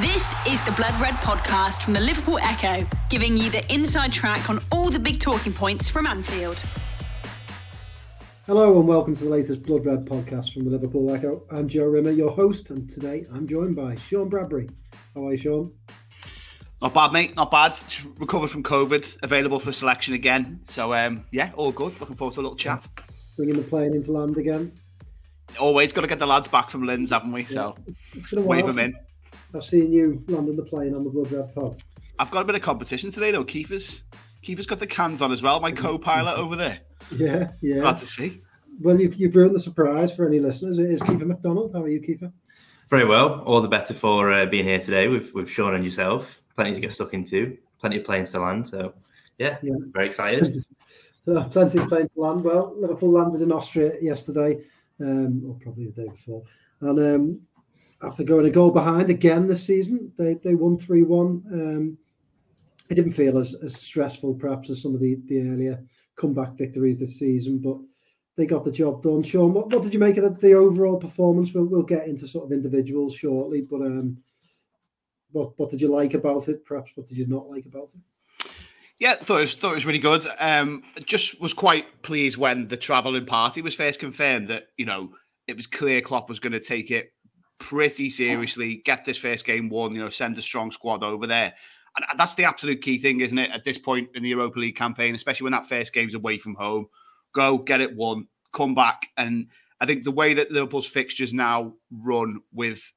This is the Blood Red podcast from the Liverpool Echo, giving you the inside track on all the big talking points from Anfield. Hello and welcome to the latest Blood Red podcast from the Liverpool Echo. I'm Joe Rimmer, your host, and today I'm joined by Sean Bradbury. How are you, Sean? Not bad, mate. Not bad. Just recovered from COVID, available for selection again. So, um, yeah, all good. Looking forward to a little chat. Bringing the plane into land again. Always got to get the lads back from Linz, haven't we? So, It's been a wave them in. I've seen you landing the plane on the Blood Red pod. I've got a bit of competition today, though. Keifer's, Keifer's got the cans on as well. My co-pilot over there. Yeah, yeah. Glad to see. Well, you've, you've ruined the surprise for any listeners. It is Keifer MacDonald. How are you, Keifer? Very well. All the better for uh, being here today with, with Sean and yourself. Plenty to get stuck into. Plenty of planes to land. So, yeah, Yeah. very excited. Uh, plenty of planes to land. Well, Liverpool landed in Austria yesterday, um, or probably the day before. And um, after going a goal behind again this season, they, they won 3 1. Um, it didn't feel as, as stressful, perhaps, as some of the, the earlier comeback victories this season, but they got the job done. Sean, what, what did you make of the, the overall performance? We'll, we'll get into sort of individuals shortly, but um, what, what did you like about it? Perhaps what did you not like about it? Yeah, thought it was, thought it was really good. Um, just was quite pleased when the travelling party was first confirmed that you know it was clear Klopp was going to take it pretty seriously, get this first game won, you know, send a strong squad over there, and that's the absolute key thing, isn't it? At this point in the Europa League campaign, especially when that first game's away from home, go get it won, come back, and I think the way that Liverpool's fixtures now run with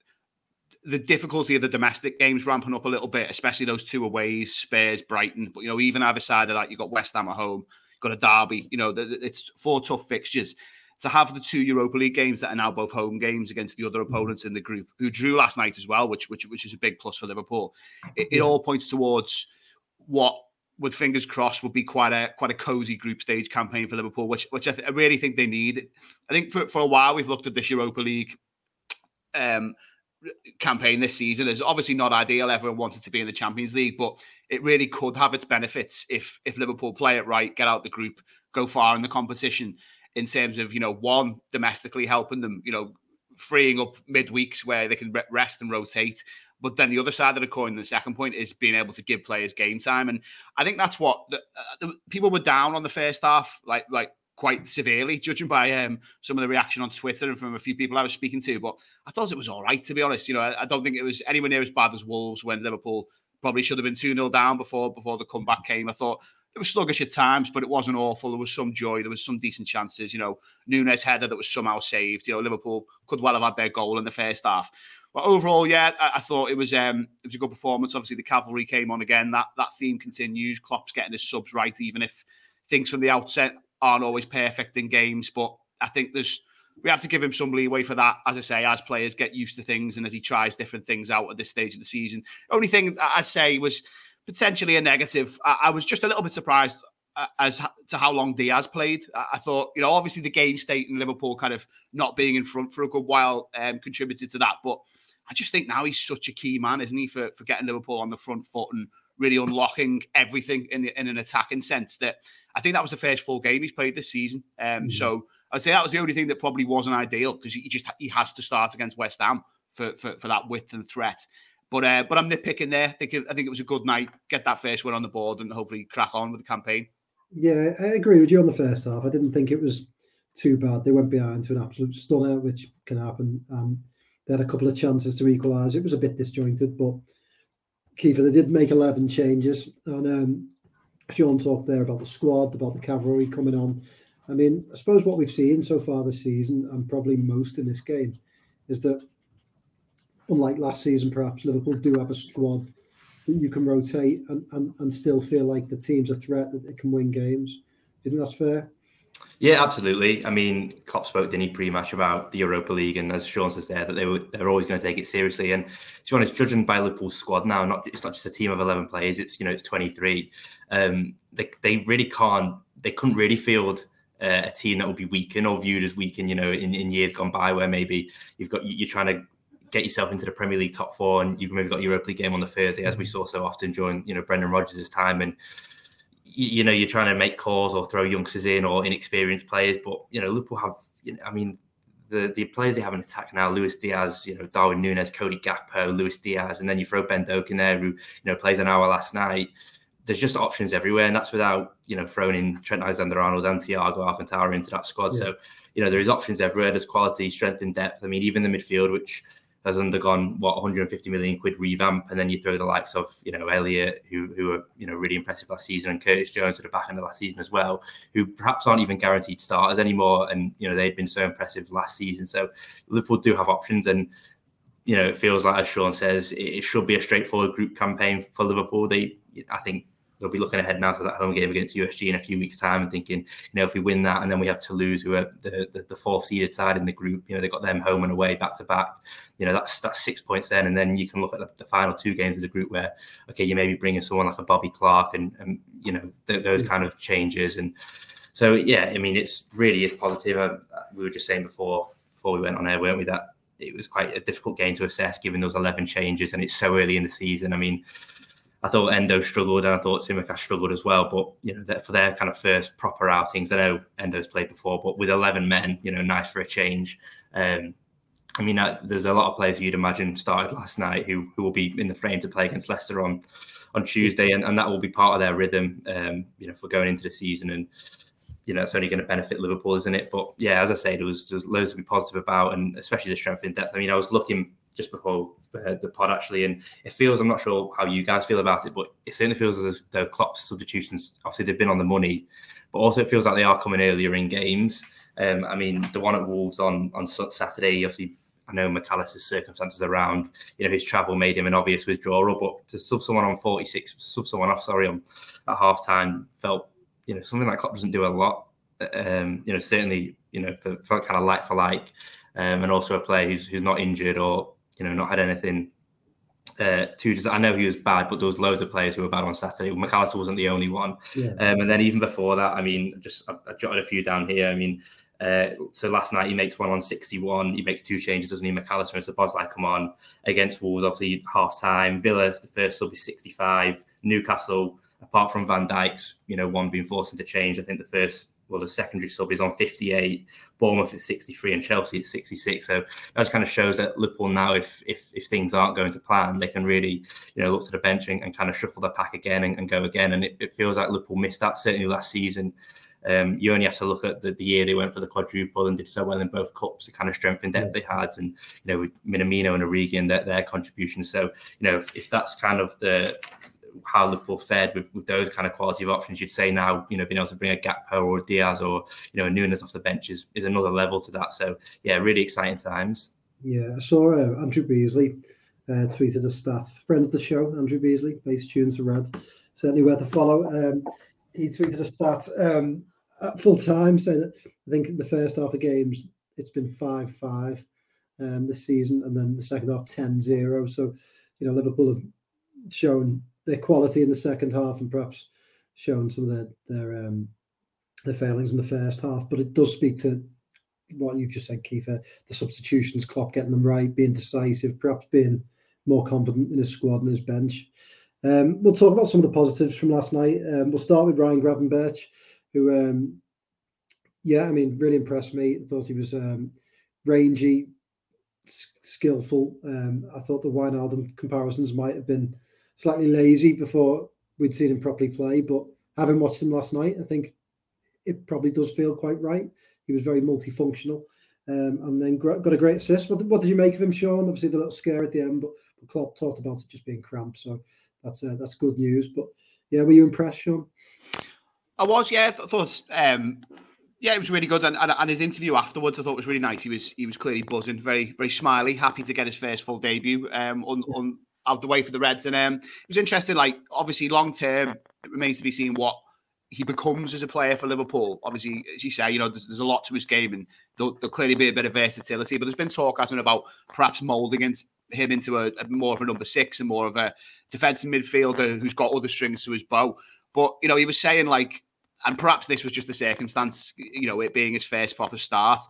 the difficulty of the domestic games ramping up a little bit, especially those two aways, Spurs, Brighton. But you know, even either side of that, you've got West Ham at home, you've got a derby. You know, the, the- it's four tough fixtures. To have the two Europa League games that are now both home games against the other opponents in the group, who drew last night as well, which which which is a big plus for Liverpool. It, it all points towards what, with fingers crossed, would be quite a quite a cozy group stage campaign for Liverpool, which which I, th- I really think they need. I think for, for a while we've looked at this Europa League um, campaign this season is obviously not ideal. Everyone wanted to be in the Champions League, but it really could have its benefits if if Liverpool play it right, get out the group, go far in the competition. In terms of you know one domestically helping them, you know freeing up midweeks where they can rest and rotate. But then the other side of the coin, the second point is being able to give players game time, and I think that's what the, uh, the people were down on the first half, like like quite severely, judging by um, some of the reaction on Twitter and from a few people I was speaking to. But I thought it was all right, to be honest. You know, I, I don't think it was anywhere near as bad as Wolves when Liverpool probably should have been 2 0 down before before the comeback came. I thought it was sluggish at times, but it wasn't awful. There was some joy, there was some decent chances. You know, Nunez header that was somehow saved. You know, Liverpool could well have had their goal in the first half. But overall, yeah, I, I thought it was um, it was a good performance. Obviously, the cavalry came on again. That that theme continues. Klopp's getting his subs right, even if things from the outset aren't always perfect in games. But I think there's we have to give him some leeway for that. As I say, as players get used to things and as he tries different things out at this stage of the season. Only thing I say was potentially a negative. I, I was just a little bit surprised uh, as to how long Diaz played. I, thought, you know, obviously the game state in Liverpool kind of not being in front for a good while um, contributed to that, but. I just think now he's such a key man, isn't he, for, for getting Liverpool on the front foot and really unlocking everything in the, in an attacking sense. That I think that was the first full game he's played this season. Um, So I'd say that was the only thing that probably wasn't ideal because he just he has to start against West Ham for for, for that width and threat. But uh, but I'm nitpicking there. I think it, I think it was a good night. Get that first win on the board and hopefully crack on with the campaign. Yeah, I agree with you on the first half. I didn't think it was too bad. They went behind to an absolute stunner, which can happen. Um, they had a couple of chances to equalise. It was a bit disjointed, but Keifer, they did make 11 changes. And um, Sean talked there about the squad, about the cavalry coming on. I mean, I suppose what we've seen so far this season, and probably most in this game, is that unlike last season, perhaps Liverpool do have a squad that you can rotate and, and, and still feel like the team's a threat that they can win games. Do you think that's fair? Yeah, absolutely. I mean, Klopp spoke, didn't he, pre-match about the Europa League, and as Sean says there, that they were they're always going to take it seriously. And to be honest, judging by Liverpool's squad now, not it's not just a team of eleven players; it's you know it's twenty three. Um, they they really can't, they couldn't really field uh, a team that would be weakened or viewed as weakened. You know, in, in years gone by, where maybe you've got you're trying to get yourself into the Premier League top four, and you've maybe got Europa League game on the Thursday, as we saw so often during you know Brendan Rodgers' time and you, you, know, you're trying to make calls or throw youngsters in or inexperienced players. But you know, Liverpool have, you know, I mean, the the players they have in attack now: Luis Diaz, you know, Darwin Nunez, Cody Gakpo, Luis Diaz, and then you throw Ben Doak in there, who you know plays an hour last night. There's just options everywhere, and that's without you know throwing in Trent Alexander-Arnold and Thiago Alcantara into that squad. Yeah. So you know there is options everywhere. There's quality, strength, and depth. I mean, even the midfield, which has undergone what 150 million quid revamp, and then you throw the likes of you know Elliott, who who are you know really impressive last season, and Curtis Jones at the back end of last season as well, who perhaps aren't even guaranteed starters anymore, and you know they've been so impressive last season. So Liverpool do have options, and you know it feels like as Sean says, it, should be a straightforward group campaign for Liverpool. They, I think, they'll be looking ahead now to that home game against USG in a few weeks' time and thinking, you know, if we win that and then we have Toulouse, who are the, the, the fourth seeded side in the group, you know, they've got them home and away back to back. You know, that's that's six points then. And then you can look at the, final two games as a group where, okay, you may be bringing someone like a Bobby Clark and, and you know, th- those kind of changes. And so, yeah, I mean, it's really is positive. Uh, we were just saying before before we went on air, weren't we, that it was quite a difficult game to assess given those 11 changes and it's so early in the season. I mean, I thought Endo struggled and I thought Tsimikas struggled as well. But you know, for their kind of first proper outings, I know Endo's played before, but with eleven men, you know, nice for a change. Um, I mean, uh, there's a lot of players you'd imagine started last night who who will be in the frame to play against Leicester on on Tuesday, and, and that will be part of their rhythm. Um, you know, for going into the season, and you know, it's only going to benefit Liverpool, isn't it? But yeah, as I say, there was there was loads to be positive about, and especially the strength in depth. I mean, I was looking just before the pod actually, and it feels I'm not sure how you guys feel about it, but it certainly feels as though Klopp's substitutions obviously they've been on the money, but also it feels like they are coming earlier in games. Um, I mean, the one at Wolves on on Saturday, obviously. I know Mac Allister's circumstances around, you know, his travel made him an obvious withdrawal, but to sub someone on 46, sub someone off, sorry, on at half time felt, you know, something like Klopp doesn't do a lot. Um, you know, certainly, you know, for, for kind of like for like, um, and also a player who's who's not injured or you know, not had anything uh, too. Just I know he was bad, but there was loads of players who were bad on Saturday. Mac Allister wasn't the only one. Yeah. Um, and then even before that, I mean, just I, I jotted a few down here. I mean, uh, so last night he makes one on 61. He makes two changes, doesn't he? Mac Allister and Szoboszlai come on against Wolves, obviously half time. Villa, the first sub is 65. Newcastle, apart from Van Dijk's, you know, one being forced into change, I think the first well, the secondary sub is on 58, Bournemouth at 63, and Chelsea at 66. So that just kind of shows that Liverpool now, if if if things aren't going to plan, they can really you know look to the bench and, and kind of shuffle their pack again and, and go again. And it, it, feels like Liverpool missed that certainly last season. Um, you only have to look at the, the, year they went for the quadruple and did so well in both cups, the kind of strength and depth they had, and you know with Minamino and Origi and their, their contribution. So you know if, if that's kind of the how Liverpool fared with, with those kind of quality of options. You'd say now, you know, being able to bring a Gakpo or a Diaz or you know a Nunez off the bench is, is another level to that. So yeah, really exciting times. Yeah, I saw uh, Andrew Beasley uh, tweeted a stat. Friend of the show, Andrew Beasley, based tunes to red. Certainly worth a follow. Um, he tweeted a stat um, at full time saying that I think in the first half of games it's been 5 5 um, this season, and then the second half 10 0. So, you know, Liverpool have shown their quality in the second half and perhaps shown some of their their um, their failings in the first half. But it does speak to what you've just said, Keifer, the substitutions, Klopp getting them right, being decisive, perhaps being more confident in his squad and his bench. Um, we'll talk about some of the positives from last night. Um, we'll start with Ryan Gravenberch, who, um, yeah, I mean, really impressed me. I thought he was um, rangy, skillful. Um, I thought the Wijnaldum comparisons might have been slightly lazy before we'd seen him properly play. But having watched him last night, I think it probably does feel quite right. He was very multifunctional. um, and then got a great assist. What, what, did you make of him, Sean? Obviously, the little scare at the end, but, but Klopp talked about it just being cramped, so that's uh, that's good news. But yeah, were you impressed, Sean? I was, yeah. I thought, um, yeah, it was really good, and, and, and, his interview afterwards, I thought was really nice. He was he was clearly buzzing, very very smiley, happy to get his first full debut um, on, on out the way for the Reds, and um, it was interesting. Like obviously, long term, it remains to be seen what he becomes as a player for Liverpool. Obviously, as you say, you know, there's, there's a lot to his game, and there'll, there'll, clearly be a bit of versatility. But there's been talk, hasn't about perhaps moulding him into a, a, more of a number six and more of a defensive midfielder who's got other strings to his bow. But you know, he was saying like, and perhaps this was just the circumstance, you know, it being his first proper start.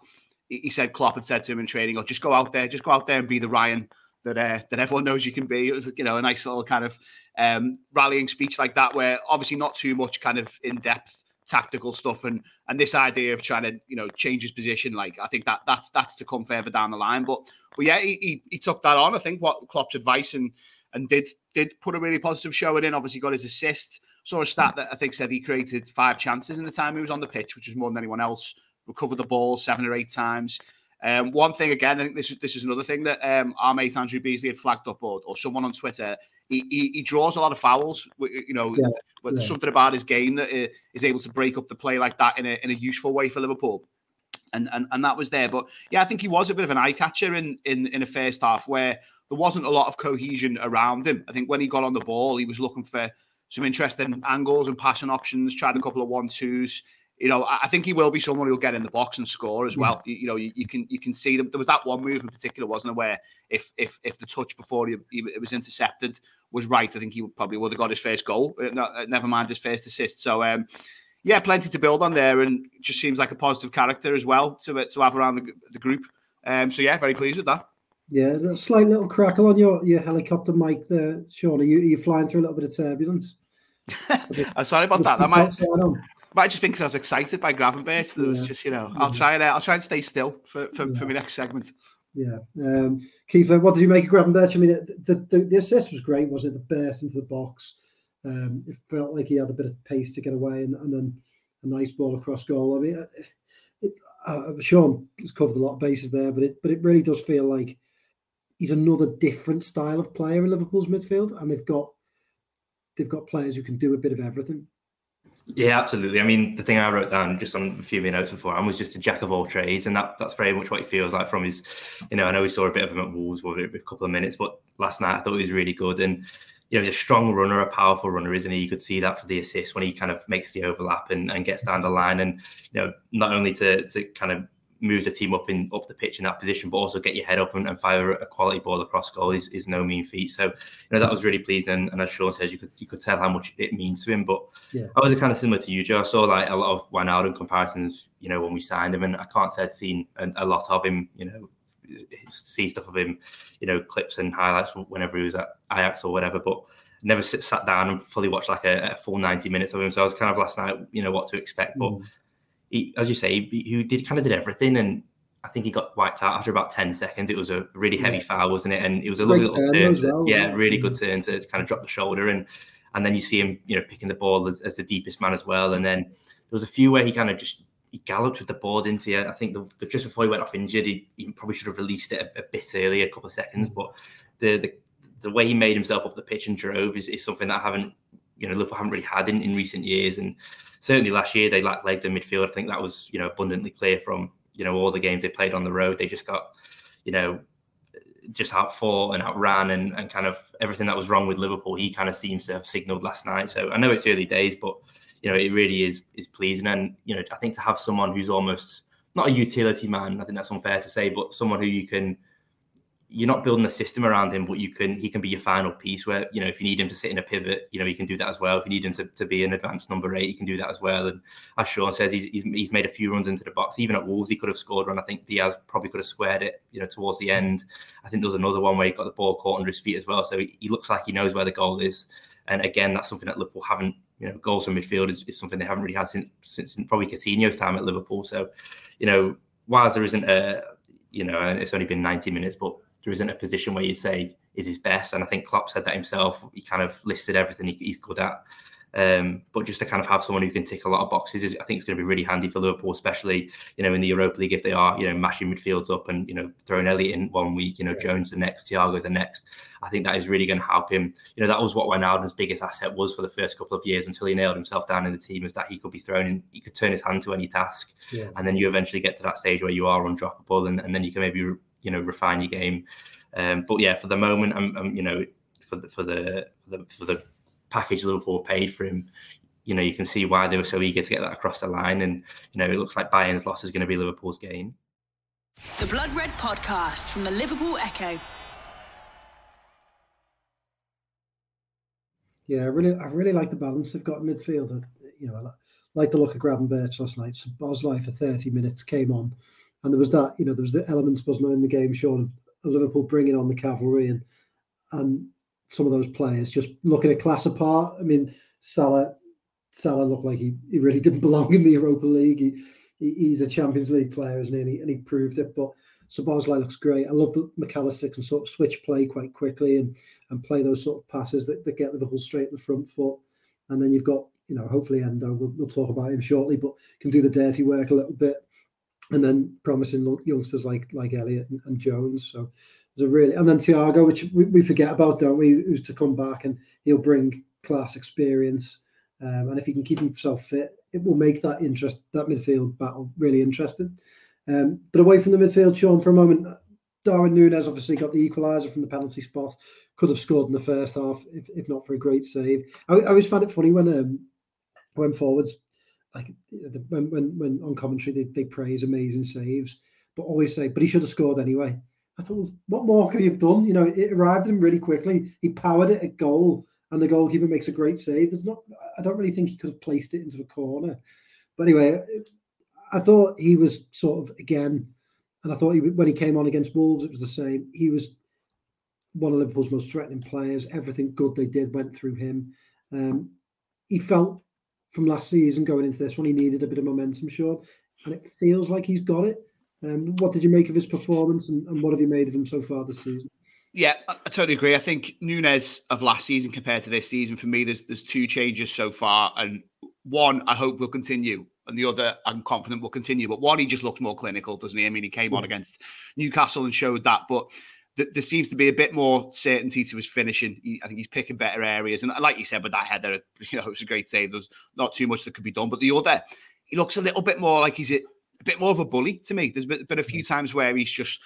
He said Klopp had said to him in training, "Oh, just go out there, just go out there and be the Ryan that uh, that everyone knows you can be." It was, you know, a nice little kind of um, rallying speech like that, where obviously not too much kind of in depth tactical stuff. And and this idea of trying to you know change his position like I think that that's that's to come further down the line. But but yeah he, he, he took that on I think what Klopp's advice and and did did put a really positive showing in. Obviously got his assist. Saw a stat that I think said he created five chances in the time he was on the pitch which was more than anyone else. Recovered the ball seven or eight times um, one thing again, I think this is this is another thing that um, our mate Andrew Beasley had flagged up, or, or someone on Twitter. He, he, he draws a lot of fouls. You know, yeah, but there's something about his game that uh, able to break up the play like that in a in a useful way for Liverpool. And, and and that was there, but yeah, I think he was a bit of an eye catcher in in in a first half where there wasn't a lot of cohesion around him. I think when he got on the ball, he was looking for some interesting angles and passing options. Tried a couple of one twos you know, I think he will be someone who'll get in the box and score as well. Yeah. You, you, know, you, you, can you can see them. There was that one move in particular, wasn't there, where if if if the touch before he, he it was intercepted was right, I think he probably would have got his first goal. Uh, uh, never mind his first assist. So, um, yeah, plenty to build on there, and just seems like a positive character as well to to have around the, the group. Um, so yeah, very pleased with that. Yeah, a slight little crackle on your, your helicopter mic there, Sean. Are you, are you flying through a little bit of turbulence? I'm sorry about that. That might, might just think because I was excited by Gravenberch. There was yeah. just, you know, I'll try and uh, I'll try and stay still for, for, yeah. for my next segment. Yeah. Um, Keifer, what did you make of Gravenberch? I mean, the, the, the assist was great, wasn't it? The burst into the box. Um, it felt like he had a bit of pace to get away and, and then a nice ball across goal. I mean, it, uh, Sean has covered a lot of bases there, but it but it really does feel like he's another different style of player in Liverpool's midfield, and they've got they've got players who can do a bit of everything. Yeah, absolutely. I mean, the thing I wrote down just on a few minutes before I was just a jack of all trades, and that that's very much what he feels like from his. You know, I know we saw a bit of him at Wolves for a couple of minutes, but last night I thought he was really good, and you know, he's a strong runner, a powerful runner, isn't he? You could see that for the assist when he kind of makes the overlap and, and gets down the line, and you know, not only to to kind of move the team up in up the pitch in that position, but also get your head up and, and fire a quality ball across goal is, is no mean feat. So, you know, that was really pleasing. And, and, as Sean says, you could you could tell how much it means to him. But yeah. I was kind of similar to you, Joe. I saw like a lot of Wijnaldum comparisons, you know, when we signed him, and I can't say I'd seen a, a lot of him, you know, see stuff of him, you know, clips and highlights whenever he was at Ajax or whatever, but never sit, sat down and fully watched like a, a, full 90 minutes of him. So I was kind of last night, you know, what to expect. But mm. He, as you say, he, did kind of did everything. And I think he got wiped out after about 10 seconds. It was a really heavy yeah. foul, wasn't it? And it was a lovely little turn. Well, yeah, really good turn to kind of drop the shoulder. And and then you see him, you know, picking the ball as, as the deepest man as well. And then there was a few where he kind of just he galloped with the ball into it. I think the, the, just before he went off injured, he, he probably should have released it a, a, bit earlier, a couple of seconds. Mm. But the, the the way he made himself up the pitch and drove is, is something that I haven't, you know, Liverpool haven't really had in, in recent years. And certainly last year they lacked legs in midfield. I think that was, you know, abundantly clear from you know all the games they played on the road. They just got, you know, just outfought and outran and, and kind of everything that was wrong with Liverpool. He kind of seems to have signalled last night. So I know it's early days, but you know it really is is pleasing. And you know I think to have someone who's almost not a utility man. I think that's unfair to say, but someone who you can you're not building a system around him, but you can he can be your final piece where, you know, if you need him to sit in a pivot, you know, he can do that as well. If you need him to, to be an advanced number eight, he can do that as well. And as Sean says, he's, he's, he's made a few runs into the box. Even at Wolves, he could have scored one. I think Diaz probably could have squared it, you know, towards the end. I think there was another one where he got the ball caught under his feet as well. So he, he looks like he knows where the goal is. And again, that's something that Liverpool haven't, you know, goals from midfield is, is something they haven't really had since since probably Coutinho's time at Liverpool. So, you know, whilst there isn't a, you know, and it's only been 90 minutes, but there isn't a position where you'd say is his best. And I think Klopp said that himself. He kind of listed everything he, he's good at. Um, but just to kind of have someone who can tick a lot of boxes is, I think, it's going to be really handy for Liverpool, especially you know in the Europa League if they are you know mashing midfields up and you know throwing Elliott in one week, you know Jones the next, Thiago the next. I think that is really going to help him. You know that was what Wijnaldum's biggest asset was for the first couple of years until he nailed himself down in the team, is that he could be thrown in, he could turn his hand to any task, yeah. and then you eventually get to that stage where you are undroppable, and, and then you can maybe you know refine your game. Um, but yeah, for the moment, I'm, I'm you know for the for the for the, for the package Liverpool paid for him, you know, you can see why they were so eager to get that across the line. And, you know, it looks like Bayern's loss is going to be Liverpool's gain. The Blood Red Podcast from the Liverpool Echo. Yeah, I really, I really like the balance they've got in midfield. You know, I like the look of Gravenberch last night. So Bosley for 30 minutes came on, and there was that, you know, there was the elements, wasn't there, in the game, Sean, of Liverpool bringing on the cavalry and and some of those players just looking a class apart. I mean, Salah Salah looked like he, he really didn't belong in the Europa League. He, he he's a Champions League player, isn't he? And he, and he proved it. But Szoboszlai looks great. I love that Mac Allister can sort of switch play quite quickly and and play those sort of passes that, that get Liverpool straight in the front foot. And then you've got, you know, hopefully Endo, we'll, we'll talk about him shortly, but can do the dirty work a little bit. And then promising youngsters like like Elliott and, and Jones. So a really and then Thiago, which we, we, forget about, don't we? Who's to come back and he'll bring class experience, um, and if he can keep himself fit, it will make that interest that midfield battle really interesting. Um, but away from the midfield, Sean, for a moment, Darwin Nunez obviously got the equaliser from the penalty spot. Could have scored in the first half if, if not for a great save. I, I always found it funny when um, when forwards like when when when on commentary they, they praise amazing saves, but always say, but he should have scored anyway. I thought, what more could he have done? You know, it arrived him really quickly. He powered it at goal, and the goalkeeper makes a great save. There's not, I don't really think he could have placed it into a corner. But anyway, I thought he was sort of again, and I thought he, when he came on against Wolves, it was the same. He was one of Liverpool's most threatening players. Everything good they did went through him. Um, he felt from last season going into this one, he needed a bit of momentum, sure, and it feels like he's got it. Um, what did you make of his performance, and, and, what have you made of him so far this season? Yeah, I, totally agree. I think Nunez of last season compared to this season, for me, there's there's two changes so far, and one I hope will continue, and the other I'm confident will continue. But one, he just looks more clinical, doesn't he? I mean, he came yeah. on against Newcastle and showed that, but there seems to be a bit more certainty to his finishing. He, I think he's picking better areas, and like you said, with that header, you know, it was a great save. There's not too much that could be done, but the other, he looks a little bit more like he's a bit more of a bully to me. There's been, been a few times where he's just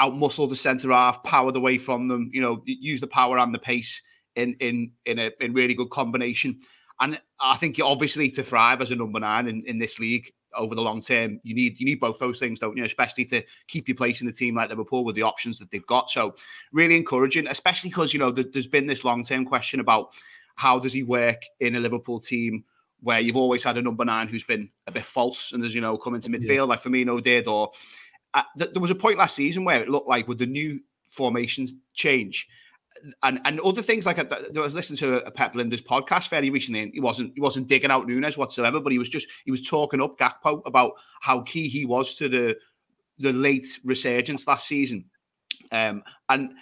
outmuscled the centre half, powered away from them. You know, use the power and the pace in in in a in really good combination. And I think obviously to thrive as a number nine in, in this league over the long term, you need you need both those things, don't you? Especially to keep your place in the team like Liverpool with the options that they've got. So really encouraging, especially because you know there's been this long term question about how does he work in a Liverpool team where you've always had a number nine who's been a bit false and as you know come into midfield yeah. like Firmino did, or uh, th- there was a point last season where it looked like with the new formations change. And and other things like I, I was listening to a Pep Lijnders podcast very recently, and he wasn't he wasn't digging out Nunez whatsoever, but he was just he was talking up Gakpo about how key he was to the the late resurgence last season. Um, and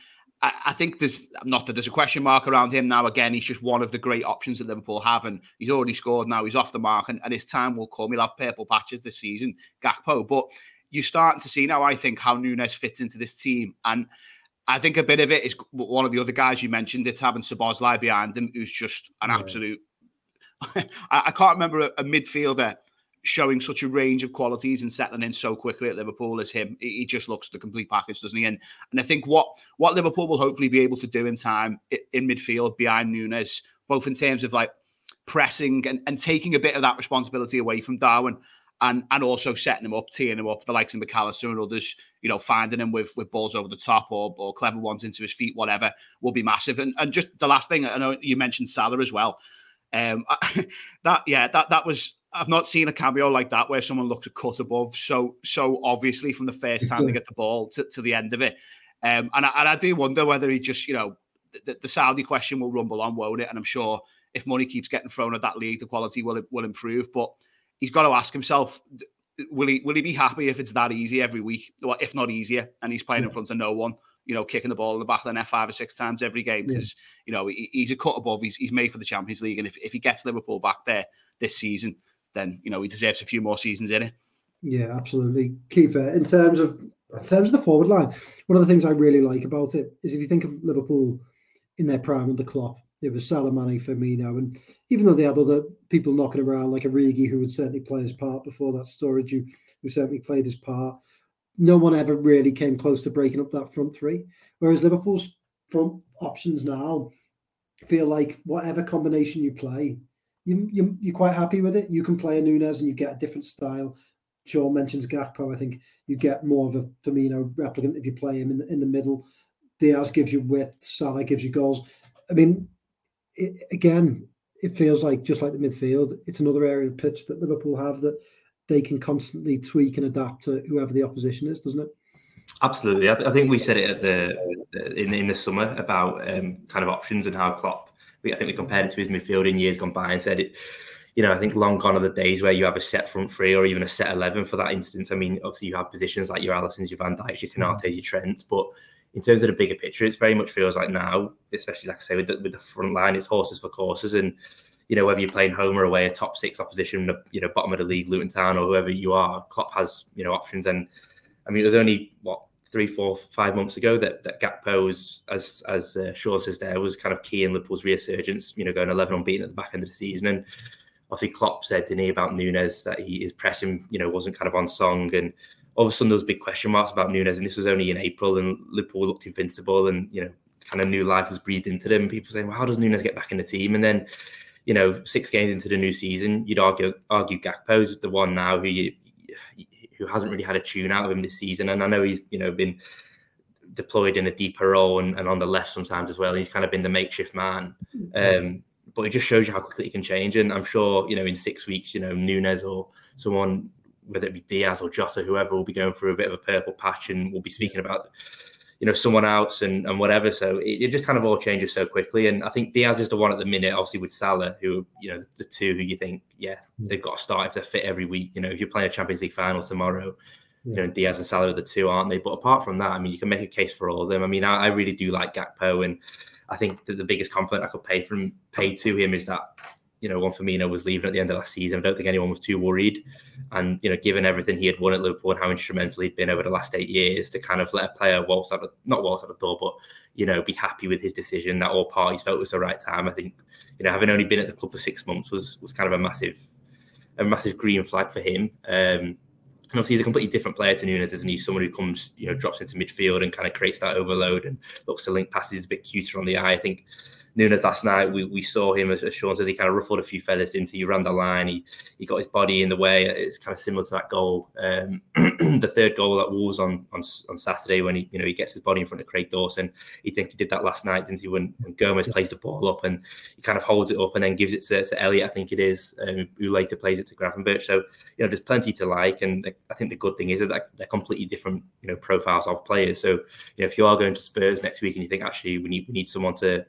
I, I, think there's not that there's a question mark around him now. Again, he's just one of the great options that Liverpool have, and he's already scored now. He's off the mark, and, and his time will come. He'll have purple patches this season, Gakpo. But you're starting to see now, I think, how Nunez fits into this team. And I think a bit of it is one of the other guys you mentioned. It's having Szoboszlai behind him, who's just an absolute. I, can't remember a, a midfielder showing such a range of qualities and settling in so quickly at Liverpool as him. He just looks the complete package, doesn't he? And and I think what what Liverpool will hopefully be able to do in time in midfield behind Nunez, both in terms of like pressing and, and taking a bit of that responsibility away from Darwin. And, and also setting him up, teeing him up, the likes of Mac Allister and others, you know, finding him with with balls over the top or, or clever ones into his feet, whatever, will be massive. And and just the last thing, I know you mentioned Salah as well. Um, that yeah, that that was I've not seen a cameo like that where someone looks a cut above so so obviously from the first time they get the ball to, to the end of it. Um, and, I, and I do wonder whether he just, you know, the, the Saudi question will rumble on, won't it? And I'm sure if money keeps getting thrown at that league, the quality will will improve. But he's got to ask himself, will he will he be happy if it's that easy every week, or if not easier, and he's playing yeah. in front of no one? you know, kicking the ball in the back of the net five or six times every game because yeah. you know he, he's a cut above. He's he's made for the Champions League, and if, if he gets Liverpool back there this season, then you know he deserves a few more seasons in it. Yeah, absolutely, Keifer. In terms of in terms of the forward line, one of the things I really like about it is if you think of Liverpool in their prime under Klopp, it was Salah, Mane, Firmino, and even though they had other people knocking around like Origi, who would certainly play his part before that Sturridge, who, who certainly played his part, no one ever really came close to breaking up that front three. Whereas Liverpool's front options now feel like whatever combination you play, you, you you're quite happy with it. You can play a Nunez and you get a different style. Sean mentions Gakpo. I think you get more of a Firmino replicant if you play him in the, in the middle. Diaz gives you width. Salah gives you goals. I mean, it, again, it feels like just like the midfield, it's another area of pitch that Liverpool have that they can constantly tweak and adapt to whoever the opposition is, doesn't it? Absolutely. I, th- I think we said it at the in in the summer about um, kind of options and how Klopp. We, I think we compared it to his midfield in years gone by and said it. You know, I think long gone are the days where you have a set front three or even a set eleven for that instance. I mean, obviously you have positions like your Alissons, your Van Dijks, your Konates, your Trents, but in terms of the bigger picture, it very much feels like now, especially like I say with the, with the front line, it's horses for courses, and you know whether you're playing home or away, a top six opposition, you know bottom of the league, Luton Town or whoever you are, Klopp has you know options, and I mean it was only what three, four, five months ago that that Gakpo was, as as uh, Shaw says there, was kind of key in Liverpool's resurgence. You know, going eleven unbeaten at the back end of the season, and obviously Klopp said to me about Nunez that he his pressing, you know, wasn't kind of on song, and all of a sudden there was big question marks about Nunez, and this was only in April, and Liverpool looked invincible, and you know, kind of new life was breathed into them. People saying, well, how does Nunez get back in the team? And then, you know, six games into the new season, you'd argue argue Gakpo's the one now who you who hasn't really had a tune out of him this season, and I know he's you know been deployed in a deeper role and, and on the left sometimes as well. He's kind of been the makeshift man. Mm-hmm. Um, but it just shows you how quickly it can change. And I'm sure, you know, in six weeks, you know, Nunez or someone whether it be Diaz or Jota, whoever will be going through a bit of a purple patch and we'll be speaking about, you know, someone else and, and whatever. So it, it, just kind of all changes so quickly. And I think Diaz is the one at the minute, obviously with Salah, who, you know, the two who you think, yeah, mm. they've got to start if they're fit every week. You know, if you're playing a Champions League final tomorrow, you know, Diaz and Salah are the two, aren't they? But apart from that, I mean, you can make a case for all of them. I mean, I, I really do like Gakpo, and I think that the biggest compliment I could pay from pay oh. to him is that you know, when Firmino was leaving at the end of last season, I don't think anyone was too worried. And, you know, given everything he had won at Liverpool and how instrumental he'd been over the last eight years to kind of let a player waltz out, the, not waltz out the door, but, you know, be happy with his decision that all parties felt was the right time. I think, you know, having only been at the club for six months was was kind of a massive, a massive green flag for him. Um, and obviously, he's a completely different player to Nunez, isn't he? Someone who comes, you know, drops into midfield and kind of creates that overload and looks to link passes a bit cuter on the eye. I think Nunez last night, we, we saw him, as Sean says, he kind of ruffled a few feathers into he ran the line. He, he got his body in the way. It's kind of similar to that goal, um, the third goal that Wolves on, on on Saturday when he you know he gets his body in front of Craig Dawson. He think he did that last night, didn't he? When, when Gomez plays the ball up and he kind of holds it up and then gives it to, to Elliott, I think it is, um, who later plays it to Gravenberch. So you know, there's plenty to like, and I think the good thing is that they're completely different you know profiles of players. So you know, if you are going to Spurs next week and you think actually we need we need someone to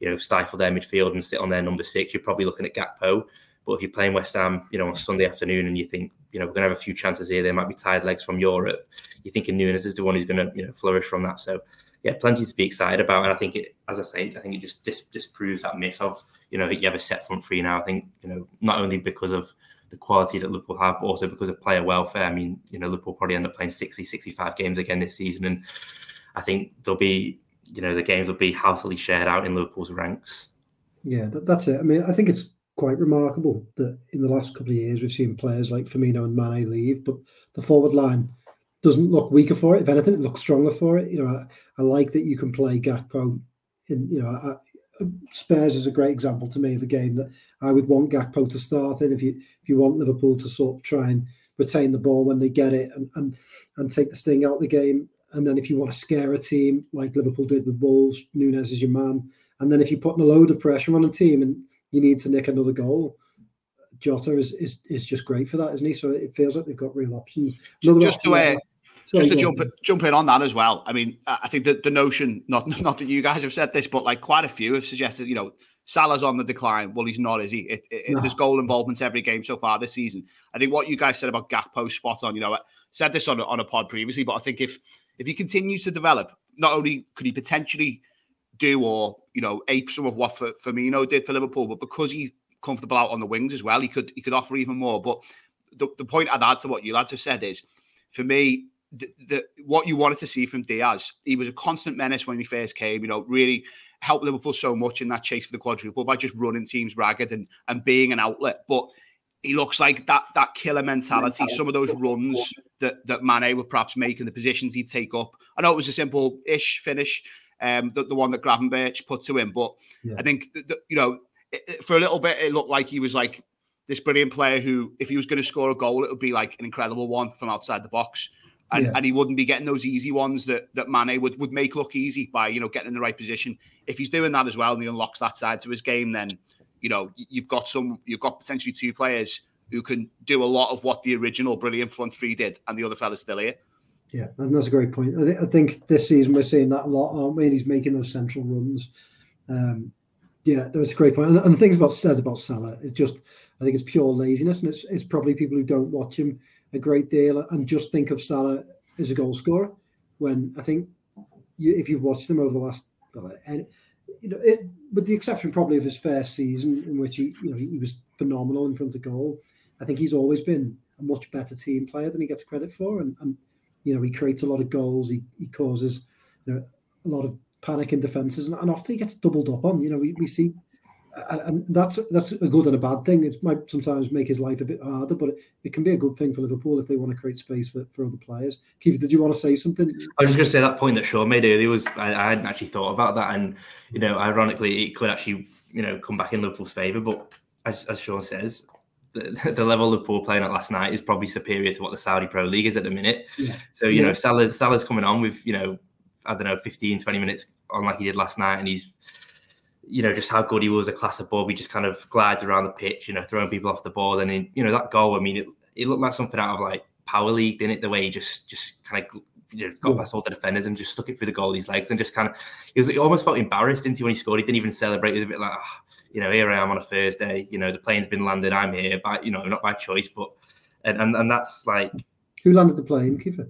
you know, stifle their midfield and sit on their number six, you're probably looking at Gakpo. But if you're playing West Ham, you know, on Sunday afternoon and you think, you know, we're to have a few chances here, there might be tired legs from Europe, you're thinking Nunez is the one who's to, you know, flourish from that. So, yeah, plenty to be excited about. And I think it, as I say, I think it just dis- disproves that myth of, you know, that you have a set front three now. I think, you know, not only because of the quality that Liverpool have, but also because of player welfare. I mean, you know, Liverpool probably end up playing 60, 65 games again this season. And I think there'll be you know the games will be healthily shared out in Liverpool's ranks. Yeah, that, that's it. I mean, I think it's quite remarkable that in the last couple of years we've seen players like Firmino and Mane leave, but the forward line doesn't look weaker for it. If anything, it looks stronger for it. You know, I, I like that you can play Gakpo. In you know, I, Spurs is a great example to me of a game that I would want Gakpo to start in. If you if you want Liverpool to sort of try and retain the ball when they get it and and, and take the sting out of the game, and then if you want to scare a team like Liverpool did with Wolves, Nunez is your man. And then if you're putting a load of pressure on a team and you need to nick another goal, Jota is is, is just great for that, isn't he? So it feels like they've got real options. Another just option to uh, just to jump jump in on that as well. I mean, I think that the notion, not not that you guys have said this, but like quite a few have suggested, you know, Salah's on the decline. Well, he's not, is he? It, it, no. There's goal involvements every game so far this season. I think what you guys said about Gakpo spot on. You know, I said this on on a pod previously, but I think if if he continues to develop not only could he potentially do or you know ape some of what Firmino did for Liverpool, but because he's comfortable out on the wings as well, he could he could offer even more. But the, the point I'd add to what you lads have said is, for me, the, the, what you wanted to see from Diaz, he was a constant menace when he first came. You know, really helped Liverpool so much in that chase for the quadruple by just running teams ragged and and being an outlet. But he looks like that that killer mentality. Some of those runs that that Mane would perhaps make and the positions he'd take up. I know it was a simple ish finish, um, the, the one that Gravenberch put to him, but yeah. I think that, you know it, for a little bit it looked like he was like this brilliant player who, if he was going to score a goal, it would be like an incredible one from outside the box. And, yeah. and he wouldn't be getting those easy ones that that Mane would, would make look easy by you know getting in the right position. If he's doing that as well and he unlocks that side to his game, then you know you've got some you've got potentially two players who can do a lot of what the original brilliant front three did, and the other fella's still here. Yeah, and that's a great point. I, th- I think this season we're seeing that a lot, aren't we? And he's making those central runs. Um, yeah, that's a great point. And, and the things about said about Salah is just I think it's pure laziness, and it's it's probably people who don't watch him a great deal and just think of Salah as a goal scorer. When I think you, if you've watched him over the last, and you know, it, with the exception probably of his first season in which he, you know, he, was phenomenal in front of goal. I think he's always been a much better team player than he gets credit for, and, and you know, he creates a lot of goals. He, he causes you know a lot of panic in defenses, and, and often he gets doubled up on. You know, we, we see and that's that's a good and a bad thing. It might sometimes make his life a bit harder, but it, it, can be a good thing for Liverpool if they want to create space for, for other players. Keith, did you want to say something? I was just going to say that point that Sean made earlier was I, I, hadn't actually thought about that, and you know, ironically, it could actually you know come back in Liverpool's favour. But as, as Sean says, the, the level of Liverpool playing at last night is probably superior to what the Saudi Pro League is at the minute. Yeah. So you yeah. know, Salah's Salah's coming on with you know I don't know 15, 20 minutes on like he did last night, and he's you know, just how good he was a class above. He just kind of glides around the pitch, you know, throwing people off the ball. And, in, you know, that goal, I mean, it, it looked like something out of like Power League, didn't it? The way he just just kind of you know, got yeah. past all the defenders and just stuck it through the goalie's legs and just kind of, he was he almost felt embarrassed, didn't he, when he scored? He didn't even celebrate. He was a bit like, oh, you know, here I am on a Thursday, you know, the plane's been landed, I'm here, but, you know, not by choice, but, and, and, and that's like. Who landed the plane, Keifer?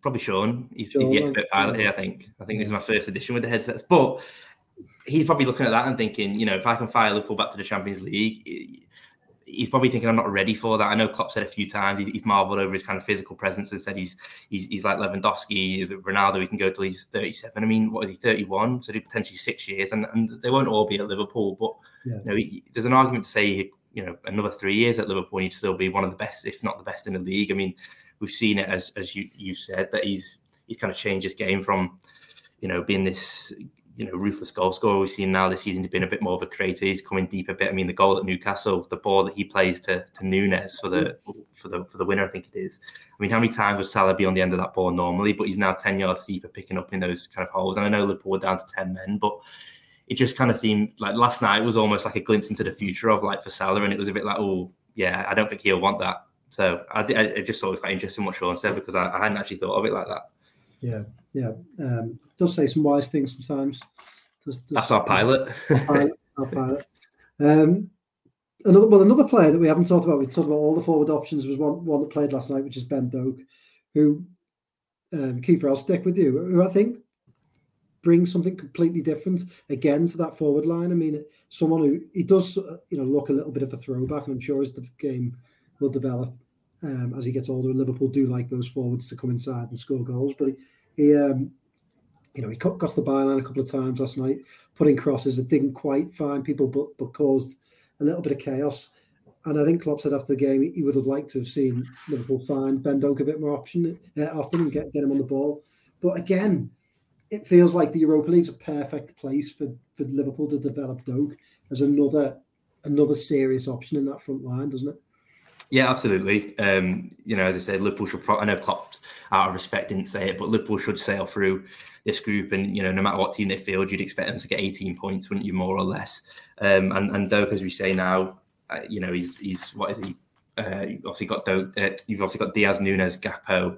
Probably Sean. He's, Sean, he's the expert pilot here, I think. I think this is my first edition with the headsets. But he's probably looking at that and thinking, you know, if I can fire Liverpool back to the Champions League, he's probably thinking I'm not ready for that. I know Klopp said a few times he's, he's marvelled over his kind of physical presence and said he's he's, he's like Lewandowski, Ronaldo. He can go till he's 37. I mean, what is he 31? So he potentially six years, and, and they won't all be at Liverpool. But yeah. you know, he, there's an argument to say you know another three years at Liverpool, he'd still be one of the best, if not the best in the league. I mean, we've seen it as as you you said that he's he's kind of changed his game from you know being this you know, ruthless goal scorer we've seen now this season to been a bit more of a creator. He's coming deep a bit. I mean, the goal at Newcastle, the ball that he plays to to Nunez for the for the for the winner, I think it is. I mean, how many times would Salah be on the end of that ball normally? But he's now ten yards deeper, picking up in those kind of holes. And I know Liverpool were down to ten men, but it just kind of seemed like last night was almost like a glimpse into the future of like for Salah, and it was a bit like, oh yeah, I don't think he'll want that. So I, I just thought it was quite interesting what Sean said because I, I hadn't actually thought of it like that. Yeah, yeah. Um, does say some wise things sometimes. Does, does, That's our pilot. Our pilot. Our pilot. Um, another well, another player that we haven't talked about. We've talked about all the forward options. Was one one that played last night, which is Ben Doak, who um, Keifer, I'll stick with you. Who I think brings something completely different again to that forward line. I mean, someone who he does, uh, you know, look a little bit of a throwback, and I'm sure as the game will develop um, as he gets older. Liverpool do like those forwards to come inside and score goals, but he, he um, you know, he cut across the byline a couple of times last night, putting crosses that didn't quite find people, but but caused a little bit of chaos. And I think Klopp said after the game he would have liked to have seen Liverpool find Ben Doak a bit more option uh, often and get, get him on the ball. But again, it feels like the Europa League's a perfect place for, for Liverpool to develop Doak as another another serious option in that front line, doesn't it? Yeah, absolutely. Um, you know, as I said, Liverpool should. Pro- I know Klopp, out of respect, didn't say it, but Liverpool should sail through this group, and you know, no matter what team they field, you'd expect them to get 18 points, wouldn't you, more or less? Um, and and Doak, as we say now, uh, you know, he's he's what is he? Uh, you've obviously got Doak. Uh, you've obviously got Diaz, Nunez, Gakpo,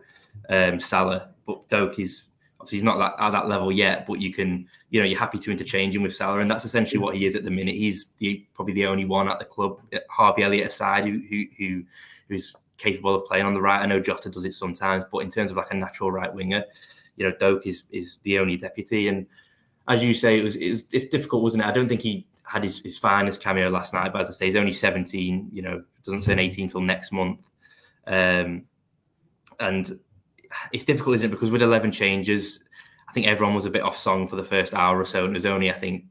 um, Salah, but Doak is obviously he's not that, at that level yet, but you can, you know, you're happy to interchange him with Salah, and that's essentially what he is at the minute. He's the probably the only one at the club, Harvey Elliott aside, who who, who who's capable of playing on the right. I know Jota does it sometimes, but in terms of like a natural right winger, you know, Doak is is the only deputy. And as you say, it was it was difficult, wasn't it? I don't think he had his, his finest cameo last night, but as I say, he's only 17. You know, doesn't turn 18 until next month. Um, and it's difficult, isn't it? Because with 11 changes, I think everyone was a bit off song for the first hour or so, and it was only I think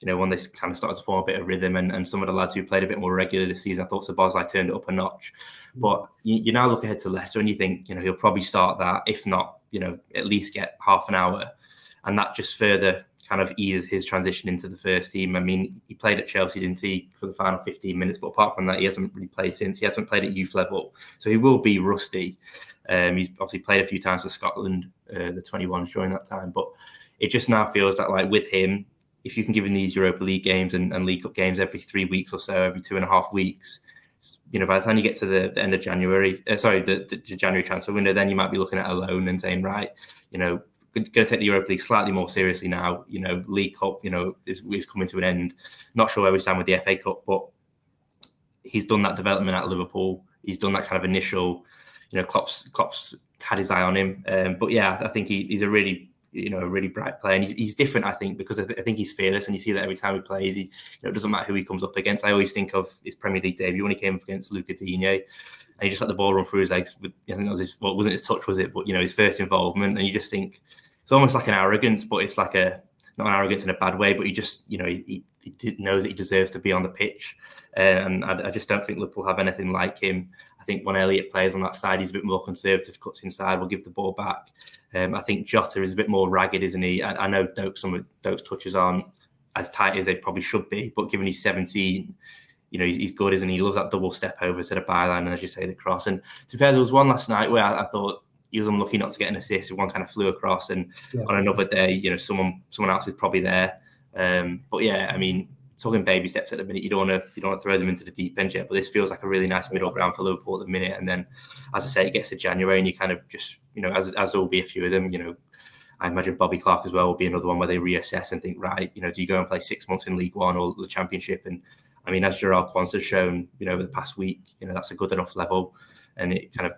you know, when they kind of started to form a bit of rhythm and, and some of the lads who played a bit more regular this season, I thought Szoboszlai turned it up a notch. Mm. But you, you, now look ahead to Leicester and you think, you know, he'll probably start that, if not, you know, at least get half an hour. And that just further kind of eases his transition into the first team. I mean, he played at Chelsea, didn't he, for the final 15 minutes? But apart from that, he hasn't really played since. He hasn't played at youth level. So he will be rusty. Um, he's obviously played a few times for Scotland, uh, the 21s during that time. But it just now feels that, like, with him, if you can give him these Europa League games and, and League Cup games every three weeks or so, every two and a half weeks, you know, by the time you get to the, the end of January, uh, sorry, the, the, January transfer window, then you might be looking at a loan and saying, right, you know, going to take the Europa League slightly more seriously now. You know, League Cup, you know, is, is coming to an end. Not sure where we stand with the FA Cup, but he's done that development at Liverpool. He's done that kind of initial, you know, Klopp's Klopp's had his eye on him. Um, but yeah, I think he, he's a really you know a really bright player, and he's, he's different. I think because I, th- I, think he's fearless, and you see that every time he plays. He, you know, it doesn't matter who he comes up against. I always think of his Premier League debut when he came up against Luca Digne, and he just let the ball run through his legs. With, I think that was his, well, wasn't his touch, was it? But you know, his first involvement, and you just think it's almost like an arrogance, but it's like a not an arrogance in a bad way, but he just you know he, he knows that he deserves to be on the pitch, uh, and I, I just don't think Liverpool have anything like him. I think when Elliott plays on that side, he's a bit more conservative, cuts inside, will give the ball back. Um, I think Jota is a bit more ragged, isn't he? I, I know Doak, some of Doak's touches aren't as tight as they probably should be, but given he's 17, you know, he's, he's good, isn't he? He loves that double step over to the byline and, as you say, the cross. And to be fair, there was one last night where I, I thought he was unlucky not to get an assist. One kind of flew across, and yeah. on another day, you know, someone someone else is probably there. Um, but yeah, I mean, talking baby steps at the minute. You don't want to you don't want to throw them into the deep end yet, but this feels like a really nice middle ground for Liverpool at the minute. And then, as I say, it gets to January, and you kind of just you know, as as there will be a few of them, you know. I imagine Bobby Clark as well will be another one where they reassess and think, right, you know, do you go and play six months in League One or the Championship? And I mean, as Jarell Quansah has shown, you know, over the past week, you know, that's a good enough level, and it kind of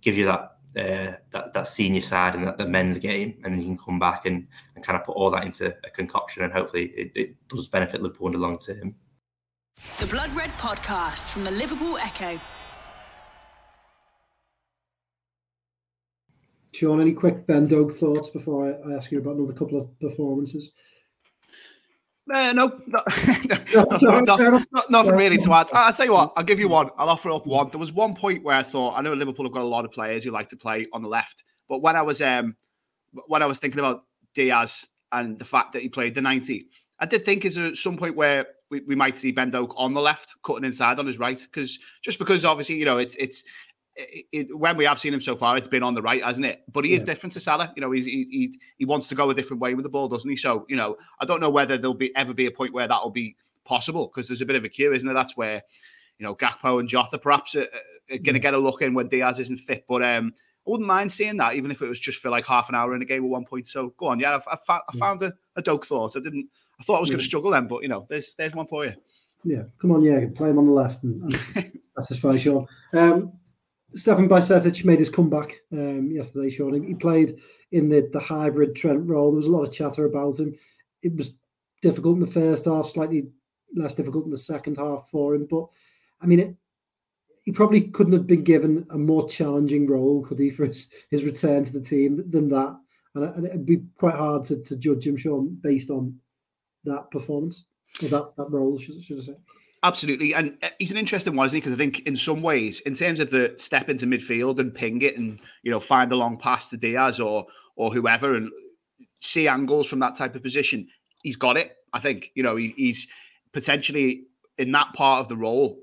gives you that uh, that that senior side and that the men's game, and then you can come back and, and kind of put all that into a concoction, and hopefully it, it does benefit Liverpool in the long term. The Blood Red Podcast from the Liverpool Echo. Sean, any quick Ben Doak thoughts before I, I ask you about another couple of performances? Uh, no, no, no, no, nothing really to add. I'll tell you what, I'll give you one. I'll offer up one. There was one point where I thought I know Liverpool have got a lot of players who like to play on the left, but when I was um when I was thinking about Diaz and the fact that he played the 90, I did think is there some point where we, we might see Ben Doak on the left, cutting inside on his right, because just because obviously you know it's it's it, it, when we have seen him so far, it's been on the right, hasn't it? But he yeah. is different to Salah. You know, he, he he wants to go a different way with the ball, doesn't he? So you know, I don't know whether there'll be ever be a point where that'll be possible because there's a bit of a queue, isn't there? That's where you know Gakpo and Jota perhaps are, are going to get a look in when Diaz isn't fit. But um, I wouldn't mind seeing that, even if it was just for like half an hour in a game at one point. So go on, yeah, I've, I've, I found a, a Doak thought. I didn't. I thought I was yeah. going to struggle then, but you know, there's there's one for you. Yeah, come on, yeah, play him on the left, and, and that's as far as sure. Um, Stefan Bajcetic made his comeback um, yesterday, Sean. He played in the, the hybrid Trent role. There was a lot of chatter about him. It was difficult in the first half, slightly less difficult in the second half for him. But I mean, it, he probably couldn't have been given a more challenging role, could he, for his, his return to the team than that. And, and it'd be quite hard to, to judge him, Sean, based on that performance or that, that role, should, should I say. Absolutely, and uh, he's an interesting one, isn't he? Because I think in some ways, in terms of the step into midfield and ping it, and you know find the long pass to Diaz or or whoever, and see angles from that type of position, he's got it. I think you know he, he's potentially in that part of the role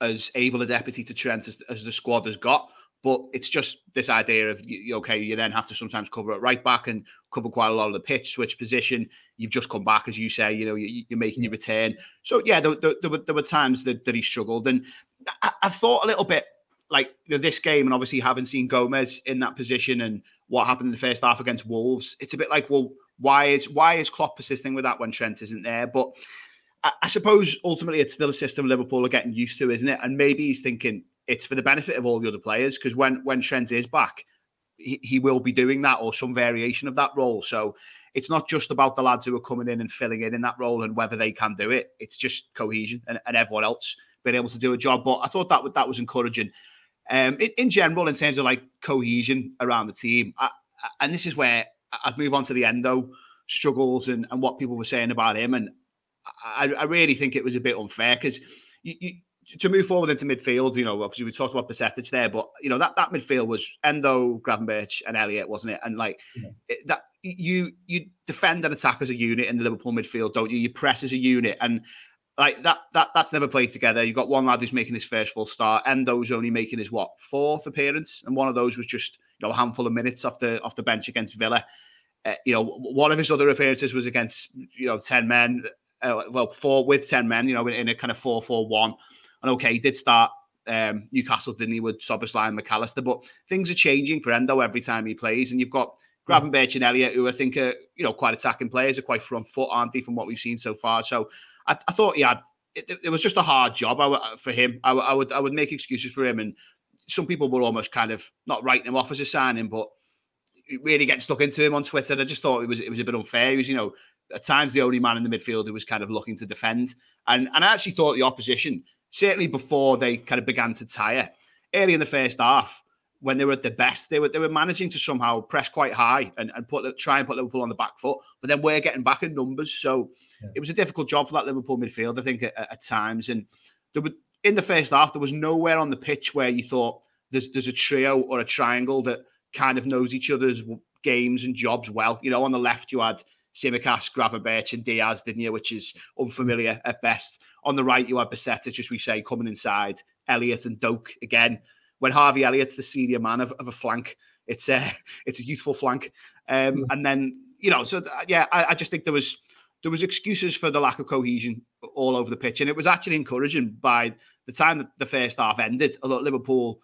as able a deputy to Trent as, as the squad has got. But it's just this idea of okay, you then have to sometimes cover it right back and cover quite a lot of the pitch, switch position. You've just come back, as you say, you know, you, are making your return. So yeah, there, there, there, were, there were times that, that he struggled, and I, I thought a little bit like this game, and obviously having seen Gomez in that position and what happened in the first half against Wolves, it's a bit like, well, why is why is Klopp persisting with that when Trent isn't there? But I, I suppose ultimately it's still a system Liverpool are getting used to, isn't it? And maybe he's thinking it's for the benefit of all the other players because when when Trent is back, he, he will be doing that or some variation of that role. So it's not just about the lads who are coming in and filling in in that role and whether they can do it. It's just cohesion and, and everyone else being able to do a job. But I thought that that was encouraging. Um, in, in general, in terms of like cohesion around the team, I, I, and this is where I'd move on to the Endo struggles and, and what people were saying about him. And I, I really think it was a bit unfair because you, you, to move forward into midfield, you know, obviously we talked about percentage there, but you know that that midfield was Endo, Gravenberch, and Elliott, wasn't it? And like yeah. it, that, you you defend and attack as a unit in the Liverpool midfield, don't you? You press as a unit, and like that that that's never played together. You've got one lad who's making his first full start, Endo's only making his what fourth appearance, and one of those was just you know a handful of minutes off the off the bench against Villa. Uh, you know, one of his other appearances was against you know ten men, uh, well four with ten men, you know, in, in a kind of four four one. And okay, he did start um, Newcastle, didn't he, with Szoboszlai and Mac Allister, but things are changing for Endo every time he plays, and you've got Gravenberch and Elliott, who I think are you know quite attacking players, are quite front foot, aren't they, from what we've seen so far? So I, I thought he had it, it, was just a hard job for him. I, I, would I would make excuses for him, and some people were almost kind of not writing him off as a signing, but really getting stuck into him on Twitter. I just thought it was it was a bit unfair. He was, you know, at times the only man in the midfield who was kind of looking to defend, and and I actually thought the opposition, certainly before they kind of began to tire, early in the first half, when they were at their best, they were they were managing to somehow press quite high and, and put try and put Liverpool on the back foot. But then we're getting back in numbers, so yeah. it was a difficult job for that Liverpool midfield, I think, at, at times. And there were in the first half, there was nowhere on the pitch where you thought there's there's a trio or a triangle that kind of knows each other's games and jobs well. You know, on the left you had Tsimikas, Gravenberch, and Diaz, didn't you? Which is unfamiliar at best. On the right you had Bajcetic, as we say, coming inside. Elliott and Doak again when Harvey Elliott's the senior man of, of a flank, it's uh, a it's a youthful flank. Um, yeah. And then you know, so uh, yeah, I, I, just think there was there was excuses for the lack of cohesion all over the pitch, and it was actually encouraging by the time that the first half ended. Although Liverpool,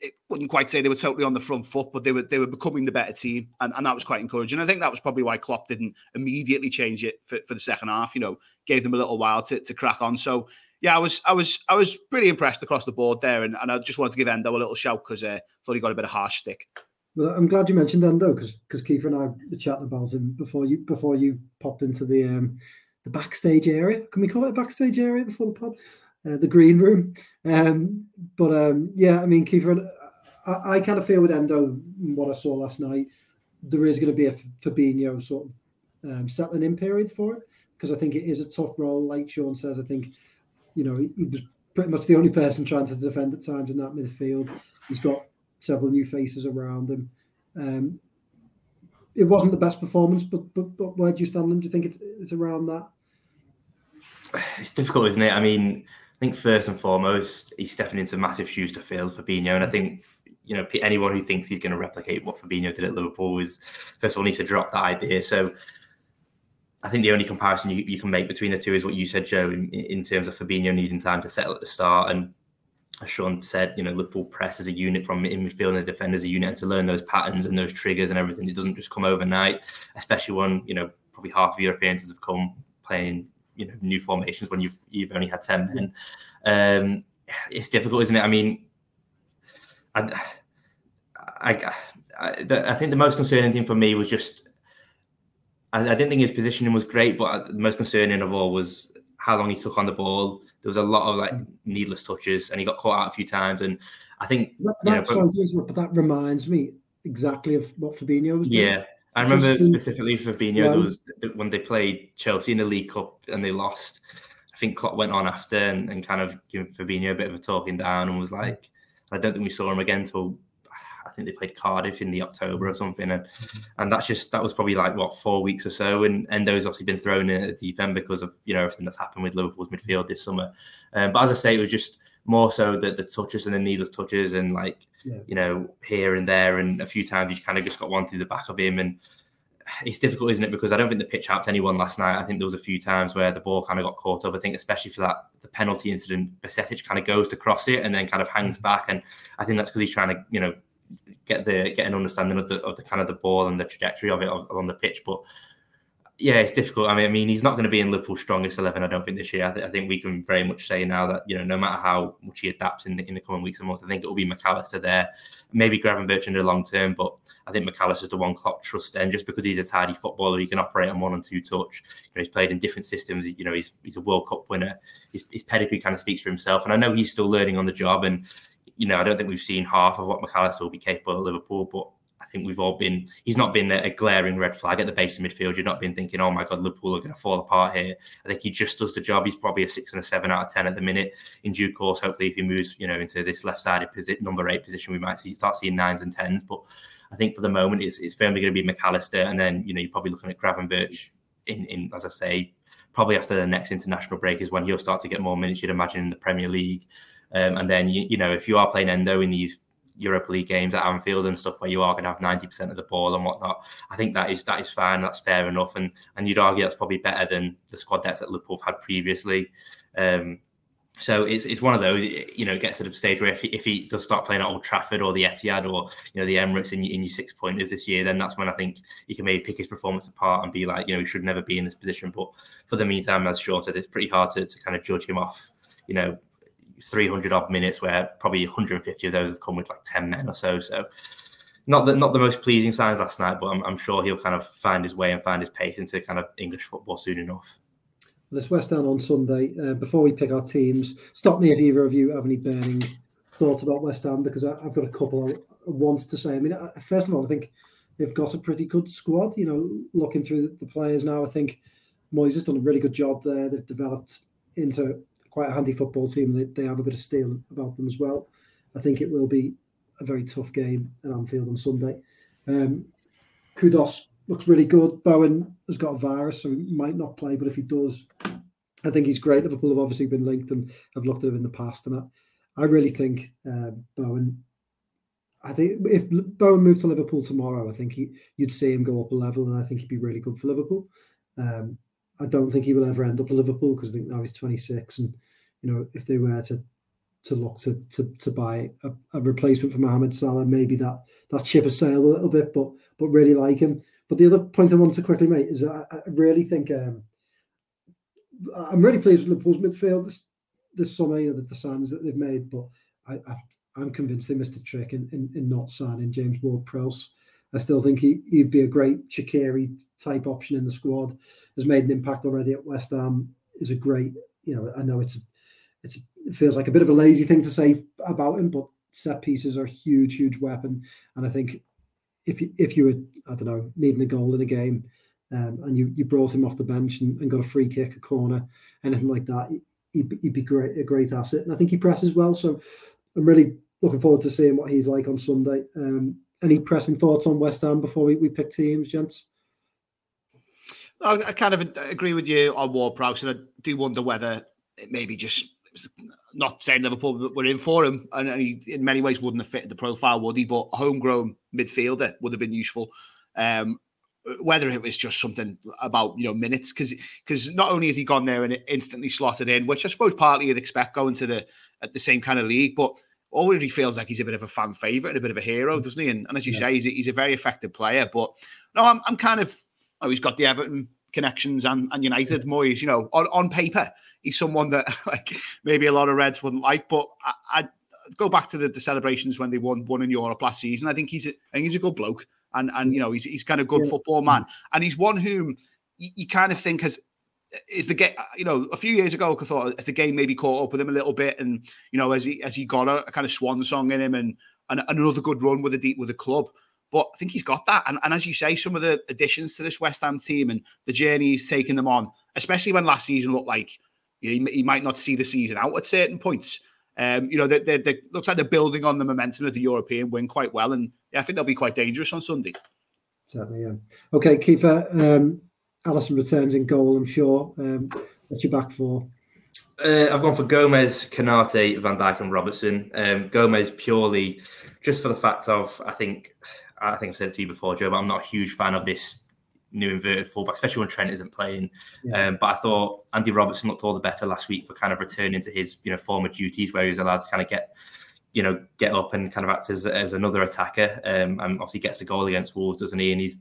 it wouldn't quite say they were totally on the front foot, but they were they were becoming the better team, and, and that was quite encouraging. I think that was probably why Klopp didn't immediately change it for, for the second half. You know, gave them a little while to, to crack on. So yeah, I was I was I was pretty impressed across the board there, and, and I just wanted to give Endo a little shout because I uh, thought he got a bit of harsh stick. Well, I'm glad you mentioned Endo because because Keifer and I were chatting about him before you before you popped into the um, the backstage area. Can we call it a backstage area before the pod? Uh, the green room. Um, but um, yeah, I mean, Keifer, I, I kind of feel with Endo what I saw last night. There is going to be a Fabinho sort of um, settling in period for it because I think it is a tough role. Like Sean says, I think you know, he, he, was pretty much the only person trying to defend at times in that midfield. He's got several new faces around him. Um, it wasn't the best performance, but but, but where do you stand? Do you think it's, it's around that? It's difficult, isn't it? I mean, I think first and foremost, he's stepping into massive shoes to fill Fabinho, and I think you know anyone who thinks he's going to replicate what Fabinho did at Liverpool is first of all needs to drop that idea. So I think the only comparison you, you can make between the two is what you said, Joe, in, in terms of Fabinho needing time to settle at the start. And as Sean said, you know, Liverpool press as a unit from in midfield and the defenders a unit and to learn those patterns and those triggers and everything. It doesn't just come overnight, especially when, you know, probably half of your appearances have come playing, you know, new formations when you've you've only had 10 men. Um, it's difficult, isn't it? I mean, I, I, I, I think the most concerning thing for me was just I, I, didn't think his positioning was great, but the most concerning of all was how long he took on the ball. There was a lot of like needless touches, and he got caught out a few times. And I think that, that, know, but, but, that reminds me exactly of what Fabinho was doing. Yeah, I remember Just specifically Fabinho. There was when they played Chelsea in the League Cup and they lost. I think Klopp went on after and, and kind of gave Fabinho a bit of a talking down and was like, I don't think we saw him again until I think they played Cardiff in the October or something, and mm-hmm. and that's just that was probably like what four weeks or so. And Endo's obviously been thrown in at the deep end because of you know everything that's happened with Liverpool's midfield this summer. Um, but as I say, it was just more so the, the touches and the needless touches and like yeah. you know here and there and a few times you kind of just got one through the back of him and it's difficult, isn't it? Because I don't think the pitch helped anyone last night. I think there was a few times where the ball kind of got caught up. I think especially for that the penalty incident, Bajcetic kind of goes to cross it and then kind of hangs mm. back, and I think that's because he's trying to you know get the get an understanding of the of the kind of the ball and the trajectory of it on the pitch. But yeah, it's difficult. I mean, I mean, he's not going to be in Liverpool's strongest eleven. I don't think this year. I, th- I, think we can very much say now that you know, no matter how much he adapts in the, in the coming weeks and months, I think it will be Mac Allister there, maybe Gravenberch in the long term. But I think Mac Allister's the one Klopp trusts and just because he's a tidy footballer, he can operate on one and two touch. You know, he's played in different systems. You know, he's he's a World Cup winner. His, his pedigree kind of speaks for himself, and I know he's still learning on the job. And you know, I don't think we've seen half of what Mac Allister will be capable of Liverpool, but I think we've all been, he's not been a glaring red flag at the base of midfield. You've not been thinking, oh my God, Liverpool are going to fall apart here. I think he just does the job. He's probably a six and a seven out of 10 at the minute. In due course, hopefully, if he moves, you know, into this left sided position, number eight position, we might see, start seeing nines and tens. But I think for the moment, it's, it's firmly going to be Mac Allister. And then, you know, you're probably looking at Gravenberch in, in, as I say, probably after the next international break is when he'll start to get more minutes, you'd imagine, in the Premier League. Um, and then, you, you know, if you are playing Endo in these Europa League games at Anfield and stuff where you are going to have ninety percent of the ball and whatnot. I think that is that is fine. That's fair enough, and and you'd argue that's probably better than the squad depth that Liverpool have had previously. Um, so it's, it's one of those, you know, it gets to the stage where if he, if he does start playing at Old Trafford or the Etihad or, you know, the Emirates in, in your six pointers this year, then that's when I think he can maybe pick his performance apart and be like, you know, he should never be in this position. But for the meantime, as Sean says, it's pretty hard to, to kind of judge him off, you know, 300 odd minutes where probably 150 of those have come with like 10 men or so. So not the not the most pleasing signs last night, but I'm, I'm sure he'll kind of find his way and find his pace into kind of English football soon enough. Well, it's West Ham on Sunday. Uh, before we pick our teams, stop me if either of you have any burning thoughts about West Ham because I, have got a couple of wants to say. I mean, first of all, I think they've got a pretty good squad. You know, looking through the, the players now, I think Moyes has done a really good job there. They've developed into quite a handy football team. They, they have a bit of steel about them as well. I think it will be a very tough game at Anfield on Sunday. Um, Kudus looks really good. Bowen has got a virus, so he might not play, but if he does, I think he's great. Liverpool have obviously been linked and have looked at him in the past, and I, I really think uh, Bowen. I think if Bowen moved to Liverpool tomorrow, I think he, you'd see him go up a level, and I think he'd be really good for Liverpool. Um, I don't think he will ever end up at Liverpool because I think now he's 26, and you know, if they were to to look to to, to buy a, a replacement for Mohamed Salah, maybe that that ship has sailed a little bit, but but really like him. But the other point I want to quickly make is I, I really think um, I'm really pleased with Liverpool's midfield this this summer. You know, the, the signings that they've made, but I, I am convinced they missed a trick in, in, in not signing James Ward-Prowse. I still think he, he'd be a great Shaqiri type option in the squad. Has made an impact already at West Ham. Is a great, you know, I know it's it's, it feels like a bit of a lazy thing to say about him, but set pieces are a huge, huge weapon. And I think if you, if you were, I don't know, needing a goal in a game, um, and you, you brought him off the bench and, and, got a free kick, a corner, anything like that, he'd, he'd be great, a great asset. And I think he presses well. So I'm really looking forward to seeing what he's like on Sunday. Um, any pressing thoughts on West Ham before we, we pick teams, gents? I, kind of agree with you on Ward Prowse, and I do wonder whether it maybe just not saying Liverpool but were in for him, and, and, he in many ways wouldn't have fitted the profile, would he? But a homegrown midfielder would have been useful. Um, whether it was just something about you know minutes, because because not only has he gone there and instantly slotted in, which I suppose partly you'd expect going to the at the same kind of league, but already feels like he's a bit of a fan favorite and a bit of a hero, mm. doesn't he? And, and as you yeah. say, he's a, he's a very effective player. But no, I'm I'm kind of oh, he's got the Everton connections and, and United yeah. Moyes, you know, on, on paper, he's someone that like maybe a lot of Reds wouldn't like. But I, I go back to the, the, celebrations when they won one in Europe last season. I think he's a, I think he's a good bloke, and and you know he's he's kind of good yeah. football man, mm. and he's one whom you, you, kind of think has is the game. You know, a few years ago, I thought as the game maybe caught up with him a little bit, and you know as he as he got a, a kind of swan song in him, and, and another good run with a deep with the club. But I think he's got that. And, and as you say, some of the additions to this West Ham team and the journey he's taken them on, especially when last season looked like you know, he, he, might not see the season out at certain points. Um, you know, they, they, they, looks like they're building on the momentum of the European win quite well, and yeah, I think they'll be quite dangerous on Sunday. Certainly, yeah. Okay, Keifer, um, Alisson returns in goal. I'm sure. Um, what's your back for? Uh, I've gone for Gomez, Konate, Van Dijk, and Robertson. Um, Gomez purely just for the fact of I think I think I've said it to you before, Joe, but I'm not a huge fan of this new inverted fullback, especially when Trent isn't playing. Yeah. Um, but I thought Andy Robertson looked all the better last week for kind of returning to his you know former duties where he was allowed to kind of get you know get up and kind of act as, as another attacker. Um, and obviously gets the goal against Wolves, doesn't he? And he's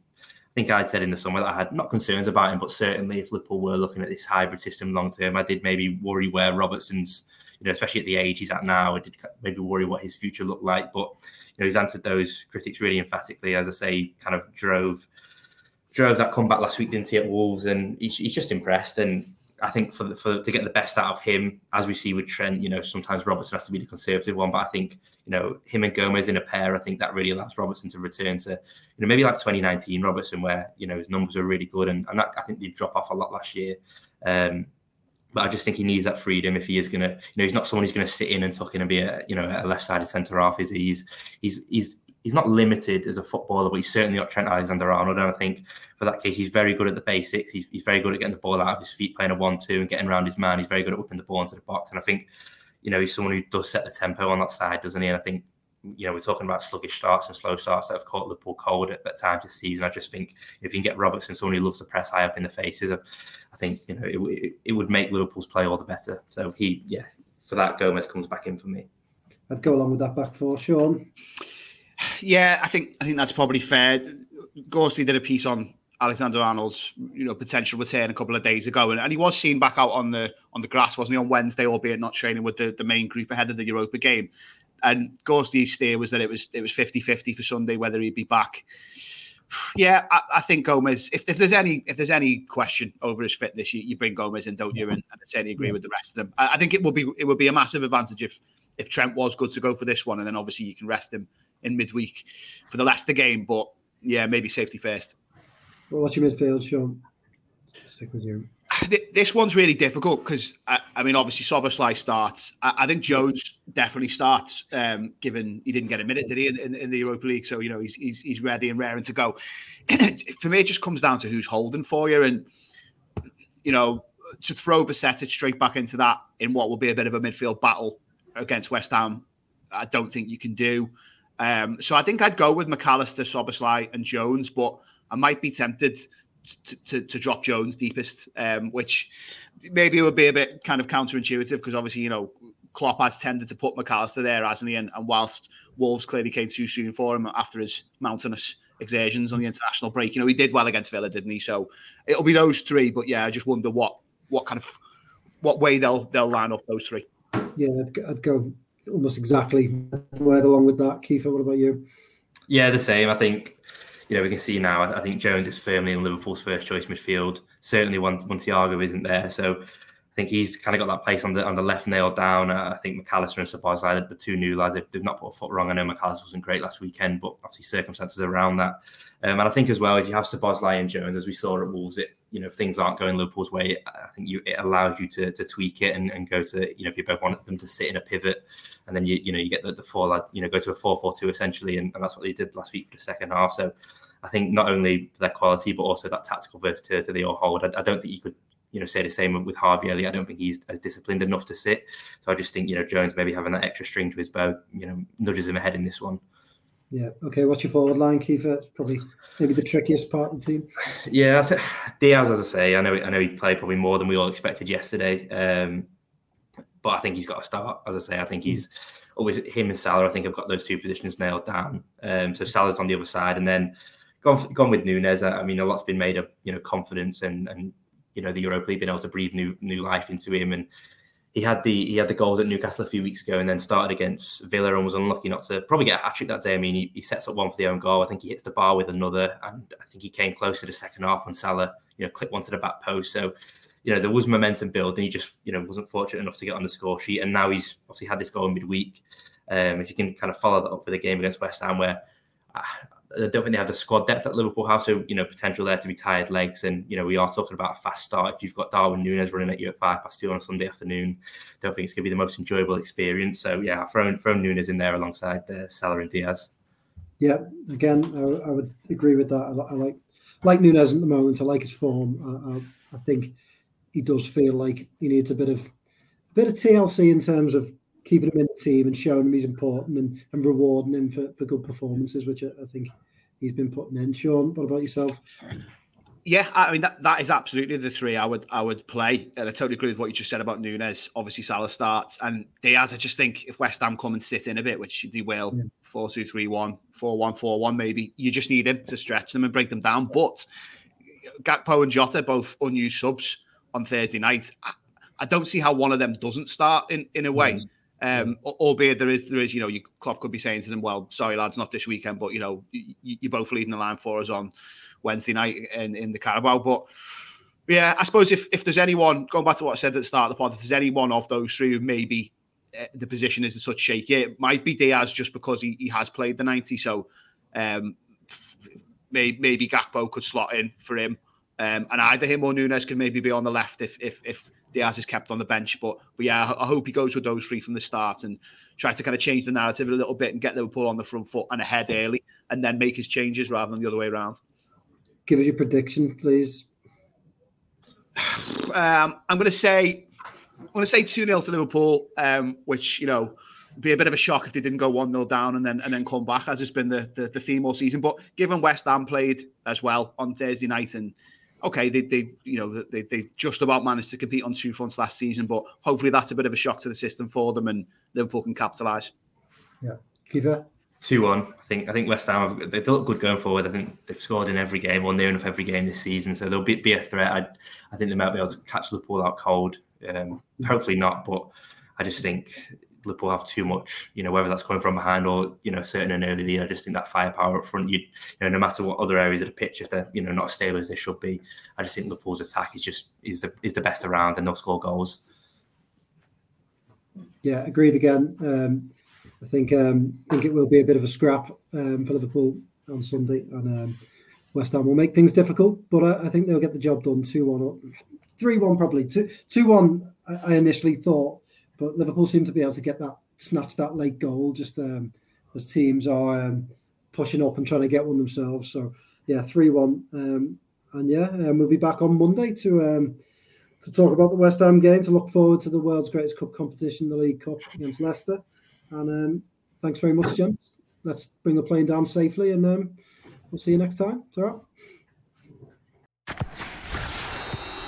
think I'd said in the summer that I had not concerns about him, but certainly if Liverpool were looking at this hybrid system long term, I did maybe worry where Robertson's, you know, especially at the age he's at now, I did maybe worry what his future looked like. But you know, he's answered those critics really emphatically. As I say, kind of drove drove that comeback last week, didn't he, at Wolves, and he's, he's just impressed. And I think for, the, for to get the best out of him, as we see with Trent, you know, sometimes Robertson has to be the conservative one, but I think you know him and Gomez in a pair, I think that really allows Robertson to return to you know maybe like 2019 Robertson, where you know his numbers were really good, and, and that, I think they drop off a lot last year. Um, but I just think he needs that freedom if he is to, you know, he's not someone who's to sit in and tuck in and be a, you know, a left-sided centre half. Is he's he's he's he's not limited as a footballer, but he's certainly not Trent Alexander-Arnold. And I think for that case, he's very good at the basics. He's, he's very good at getting the ball out of his feet, playing a one-two, and getting around his man. He's very good at whipping the ball into the box. And I think, you know, he's someone who does set the tempo on that side, doesn't he? And I think, you know, we're talking about sluggish starts and slow starts that have caught Liverpool cold at, at times this season. I just think if you can get Robertson, someone who loves to press high up in the faces, I, I think you know it, it, it would make Liverpool's play all the better. So he, yeah, for that Gomez comes back in for me. I'd go along with that back four, Sean. Yeah, I think I think that's probably fair. Ghosty did a piece on Alexander Arnold's you know potential return a couple of days ago, and, and he was seen back out on the on the grass, wasn't he, on Wednesday, albeit not training with the, the main group ahead of the Europa game. And Ghosty's steer was that it was it was 50-50 for Sunday whether he'd be back. Yeah, I, I, think Gomez. If, if there's any if there's any question over his fitness, you, you bring Gomez in, don't you? And, and I certainly agree with the rest of them. I, I think it would be it would be a massive advantage if if Trent was good to go for this one, and then obviously you can rest him in midweek for the Leicester game. But yeah, maybe safety first. Well, what's your midfield, Sean? Stick with you. This one's really difficult because I, I, mean, obviously, Szoboszlai starts. I, I, think Jones definitely starts, um, given he didn't get a minute, did he, in, in, in, the Europa League? So you know, he's he's, he's ready and raring to go. for me, it just comes down to who's holding for you, and you know, to throw Bajcetic straight back into that in what will be a bit of a midfield battle against West Ham, I don't think you can do. Um, so I think I'd go with Mac Allister, Szoboszlai, and Jones, but I might be tempted to, to, to drop Jones deepest, um, which maybe would be a bit kind of counterintuitive because obviously, you know, Klopp has tended to put Mac Allister there, hasn't he? And, and whilst Wolves clearly came too soon for him after his mountainous exertions on the international break, you know, he did well against Villa, didn't he? So it'll be those three. But yeah, I just wonder what what kind of what way they'll they'll line up those three. Yeah, I'd, I'd go almost exactly word along with that. Keifer, what about you? Yeah, the same. I think you know we can see now. I think Jones is firmly in Liverpool's first choice midfield. Certainly, when, Thiago isn't there, so I think he's kind of got that place on the on the left nailed down. Uh, I think Mac Allister and Szoboszlai, the two new lads, they've, they've, not put a foot wrong. I know Mac Allister wasn't great last weekend, but obviously circumstances around that. Um, and I think as well, if you have Szoboszlai and Jones, as we saw at Wolves, it you know if things aren't going Liverpool's way, I think you it allows you to, to tweak it and, and go to you know if you both want them to sit in a pivot, and then you you know you get the, the four you know go to a four four two essentially, and, and that's what they did last week for the second half. So I think not only their quality but also that tactical versatility they all hold. I, I don't think you could you know say the same with Harvey Elliott. I don't think he's as disciplined enough to sit. So I just think you know Jones maybe having that extra string to his bow, you know, nudges him ahead in this one. Yeah. Okay. What's your forward line, Keifer? It's probably maybe the trickiest part of the team. Yeah, th- Diaz, as I say, I know I know he played probably more than we all expected yesterday. Um, but I think he's got to start. As I say, I think he's always him and Salah. I think I've got those two positions nailed down. Um, so Salah's on the other side, and then gone gone with Nunez. I mean, a lot's been made of you know confidence and and you know the Europa League being able to breathe new new life into him and he had the he had the goals at Newcastle a few weeks ago, and then started against Villa and was unlucky not to probably get a hat trick that day. I mean, he, he, sets up one for the own goal. I think he hits the bar with another, and I think he came close to the second half when Salah, you know, clipped one to the back post. So, you know, there was momentum build, and he just you know wasn't fortunate enough to get on the score sheet. And now he's obviously had this goal in midweek. Um, if you can kind of follow that up with a game against West Ham, where I don't think they have the squad depth at Liverpool have, so you know potential there to be tired legs. And you know we are talking about a fast start. If you've got Darwin Nunez running at you at five past two on a Sunday afternoon, don't think it's going to be the most enjoyable experience. So yeah, throw Nunez in there alongside uh, Salah and Diaz. Yeah, again, I, I, would agree with that. I, I, like like Nunez at the moment. I like his form. I, I think he does feel like he needs a bit of a bit of TLC in terms of keeping him in the team and showing him he's important and, and rewarding him for, for good performances, which I, I think he's been putting in. Sean, what about yourself? Yeah, I mean that, that is absolutely the three I would I would play, and I totally agree with what you just said about Nunez. Obviously, Salah starts, and Diaz. I just think if West Ham come and sit in a bit, which they will, yeah. four two three one, four one four one, maybe you just need him to stretch them and break them down. But Gakpo and Jota both unused subs on Thursday night. I, I don't see how one of them doesn't start in in a way. Um, albeit there is there is you know, you Klopp could be saying to them, well, sorry lads, not this weekend, but you know, you, you're both leading the line for us on Wednesday night in, in the Carabao. But yeah, I suppose if, if there's anyone, going back to what I said at the start of the pod, if there's any one of those three who maybe uh, the position is in such shaky, it might be Diaz just because he, he has played the 90. So um, maybe, maybe Gakpo could slot in for him. Um, and either him or Nunez could maybe be on the left if if if Diaz is kept on the bench. But but yeah, I, I hope he goes with those three from the start and try to kind of change the narrative a little bit and get Liverpool on the front foot and ahead early, and then make his changes rather than the other way around give us your prediction, please. Um, I'm going to say, I'm going to say two 0 to Liverpool, um, which you know be a bit of a shock if they didn't go one 0 down and then and then come back, as has been the, the, the theme all season. But given West Ham played as well on Thursday night, and okay, they they you know they they just about managed to compete on two fronts last season, but hopefully that's a bit of a shock to the system for them, and Liverpool can capitalise. Yeah, Keifer two one. I think I think West Ham have, they look good going forward. I think they've scored in every game or near enough every game this season, so they'll be, be a threat. I, I think they might be able to catch Liverpool out cold. Um, hopefully not, but I just think Liverpool have too much. You know, whether that's coming from behind or you know, certain and early lead. I just think that firepower up front. You, you know, no matter what other areas of the pitch, if they're you know not as stable as they should be, I just think Liverpool's attack is just is the is the best around, and they'll score goals. Yeah, agreed again. Um, I think um, I think it will be a bit of a scrap um, for Liverpool on Sunday, and um, West Ham will make things difficult. But I, I think they'll get the job done. Two one, three one, probably two two one. I, I initially thought, but Liverpool seem to be able to get that snatch that late goal just um, as teams are um, pushing up and trying to get one themselves. So yeah, three one, um, and yeah, we'll be back on Monday to to talk about the West Ham game. To look forward to the world's greatest cup competition, the League Cup against Leicester. And um, thanks very much, gents. Let's bring the plane down safely, and um, we'll see you next time. It's all right.